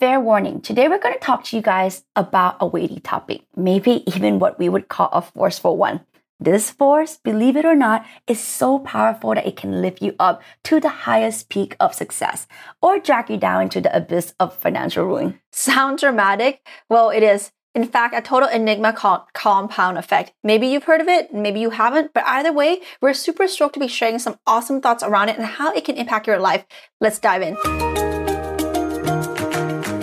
Fair warning, today we're going to talk to you guys about a weighty topic, maybe even what we would call a forceful one. This force, believe it or not, is so powerful that it can lift you up to the highest peak of success or drag you down into the abyss of financial ruin. Sound dramatic? Well, it is. In fact, a total enigma called compound effect. Maybe you've heard of it, maybe you haven't, but either way, we're super stoked to be sharing some awesome thoughts around it and how it can impact your life. Let's dive in.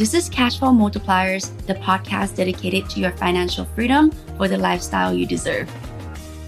This is Cashflow Multipliers, the podcast dedicated to your financial freedom for the lifestyle you deserve.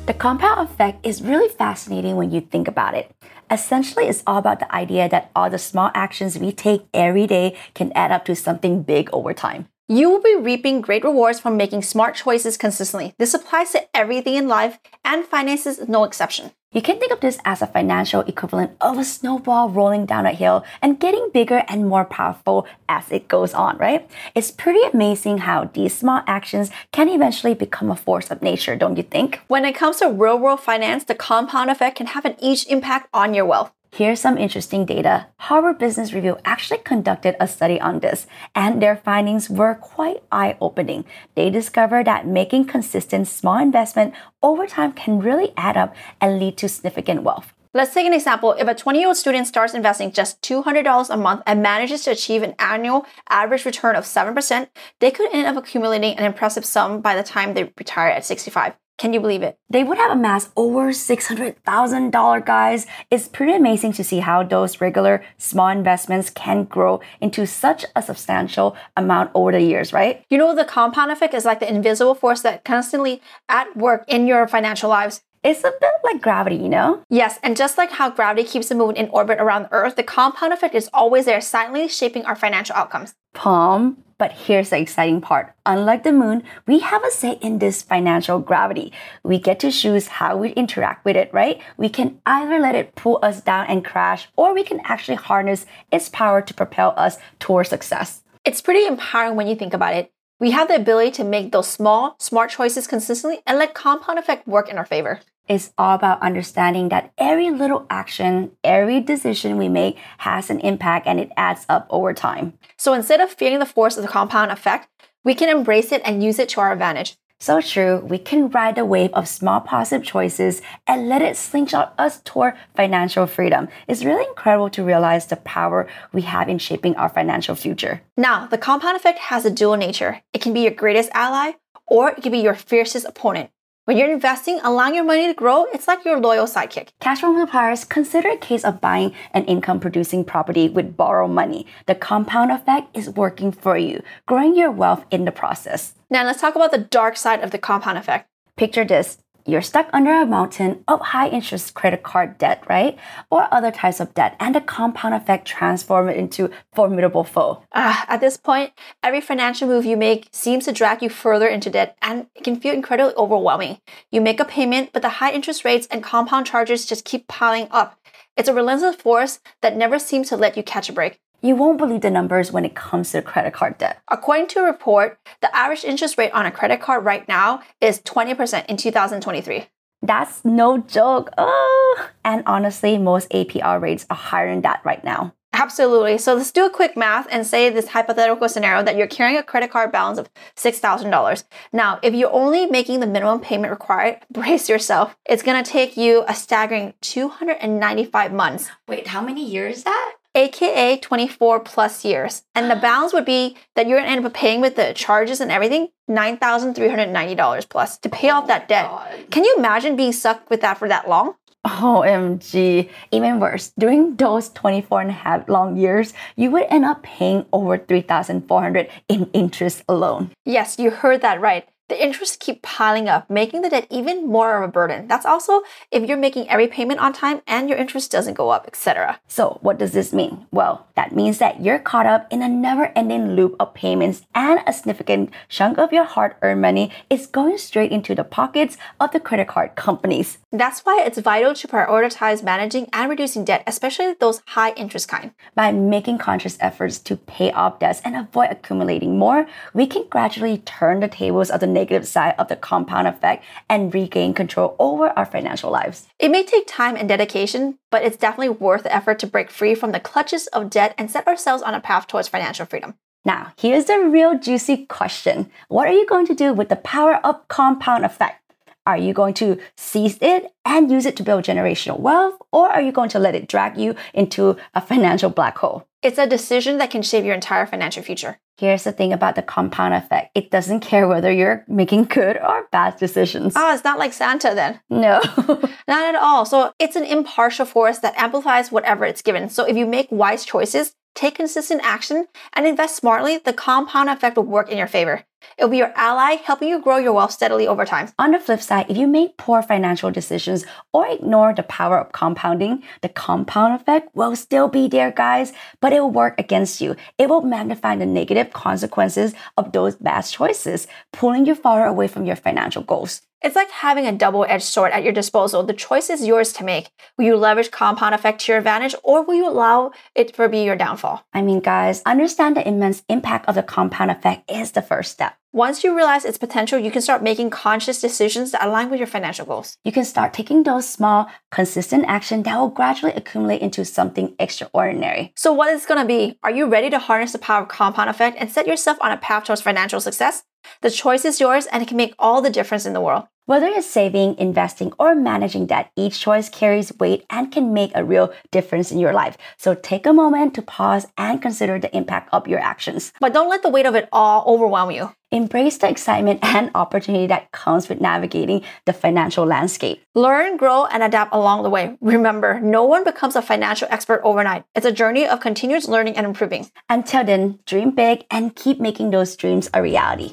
The compound effect is really fascinating when you think about it. Essentially, it's all about the idea that all the small actions we take every day can add up to something big over time. You will be reaping great rewards from making smart choices consistently. This applies to everything in life, and finances is no exception. You can think of this as a financial equivalent of a snowball rolling down a hill and getting bigger and more powerful as it goes on, right? It's pretty amazing how these small actions can eventually become a force of nature, don't you think? When it comes to real world finance, the compound effect can have an huge impact on your wealth. Here's some interesting data. Harvard Business Review actually conducted a study on this, and their findings were quite eye opening. They discovered that making consistent small investment over time can really add up and lead to significant wealth. Let's take an example. If a 20 year old student starts investing just $200 a month and manages to achieve an annual average return of 7%, they could end up accumulating an impressive sum by the time they retire at 65. Can you believe it? They would have amassed over $600,000, guys. It's pretty amazing to see how those regular small investments can grow into such a substantial amount over the years, right? You know, the compound effect is like the invisible force that constantly at work in your financial lives. It's a bit like gravity, you know? Yes, and just like how gravity keeps the moon in orbit around the Earth, the compound effect is always there, silently shaping our financial outcomes. Palm, but here's the exciting part. Unlike the moon, we have a say in this financial gravity. We get to choose how we interact with it, right? We can either let it pull us down and crash, or we can actually harness its power to propel us towards success. It's pretty empowering when you think about it. We have the ability to make those small, smart choices consistently and let compound effect work in our favor. It's all about understanding that every little action, every decision we make has an impact and it adds up over time. So instead of fearing the force of the compound effect, we can embrace it and use it to our advantage. So true, we can ride the wave of small positive choices and let it slingshot us toward financial freedom. It's really incredible to realize the power we have in shaping our financial future. Now, the compound effect has a dual nature. It can be your greatest ally or it can be your fiercest opponent. When you're investing, allowing your money to grow, it's like your loyal sidekick. Cashflow multipliers consider a case of buying an income producing property with borrowed money. The compound effect is working for you, growing your wealth in the process. Now let's talk about the dark side of the compound effect. Picture this you're stuck under a mountain of high interest credit card debt, right? Or other types of debt, and the compound effect transform it into formidable foe. Ah, at this point, every financial move you make seems to drag you further into debt and it can feel incredibly overwhelming. You make a payment, but the high interest rates and compound charges just keep piling up. It's a relentless force that never seems to let you catch a break. You won't believe the numbers when it comes to credit card debt. According to a report, the average interest rate on a credit card right now is 20% in 2023. That's no joke. Oh, and honestly, most APR rates are higher than that right now. Absolutely. So let's do a quick math and say this hypothetical scenario that you're carrying a credit card balance of $6,000. Now, if you're only making the minimum payment required, brace yourself. It's going to take you a staggering 295 months. Wait, how many years is that? AKA 24 plus years. And the balance would be that you're going to end up paying with the charges and everything $9,390 plus to pay off oh that debt. Can you imagine being stuck with that for that long? OMG. Even worse, during those 24 and a half long years, you would end up paying over 3,400 in interest alone. Yes, you heard that right the interest keep piling up, making the debt even more of a burden. That's also if you're making every payment on time and your interest doesn't go up, etc. So, what does this mean? Well, that means that you're caught up in a never-ending loop of payments and a significant chunk of your hard-earned money is going straight into the pockets of the credit card companies. That's why it's vital to prioritize managing and reducing debt, especially those high interest kind. By making conscious efforts to pay off debts and avoid accumulating more, we can gradually turn the tables of the negative side of the compound effect and regain control over our financial lives. It may take time and dedication, but it's definitely worth the effort to break free from the clutches of debt and set ourselves on a path towards financial freedom. Now, here's the real juicy question What are you going to do with the power of compound effect? Are you going to seize it and use it to build generational wealth, or are you going to let it drag you into a financial black hole? It's a decision that can shape your entire financial future. Here's the thing about the compound effect it doesn't care whether you're making good or bad decisions. Oh, it's not like Santa then. No, not at all. So it's an impartial force that amplifies whatever it's given. So if you make wise choices, take consistent action, and invest smartly, the compound effect will work in your favor. It will be your ally, helping you grow your wealth steadily over time. On the flip side, if you make poor financial decisions or ignore the power of compounding, the compound effect will still be there, guys, but it will work against you. It will magnify the negative consequences of those bad choices, pulling you far away from your financial goals. It's like having a double edged sword at your disposal. The choice is yours to make. Will you leverage compound effect to your advantage or will you allow it to be your downfall? I mean, guys, understand the immense impact of the compound effect is the first step. Once you realize its potential, you can start making conscious decisions that align with your financial goals. You can start taking those small, consistent action that will gradually accumulate into something extraordinary. So, what is going to be? Are you ready to harness the power of compound effect and set yourself on a path towards financial success? The choice is yours and it can make all the difference in the world. Whether you're saving, investing, or managing debt, each choice carries weight and can make a real difference in your life. So take a moment to pause and consider the impact of your actions. But don't let the weight of it all overwhelm you. Embrace the excitement and opportunity that comes with navigating the financial landscape. Learn, grow, and adapt along the way. Remember, no one becomes a financial expert overnight. It's a journey of continuous learning and improving. Until then, dream big and keep making those dreams a reality.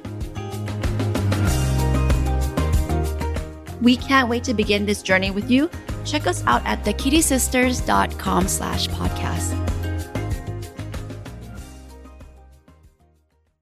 We can't wait to begin this journey with you. Check us out at thekittisisters.com slash podcast.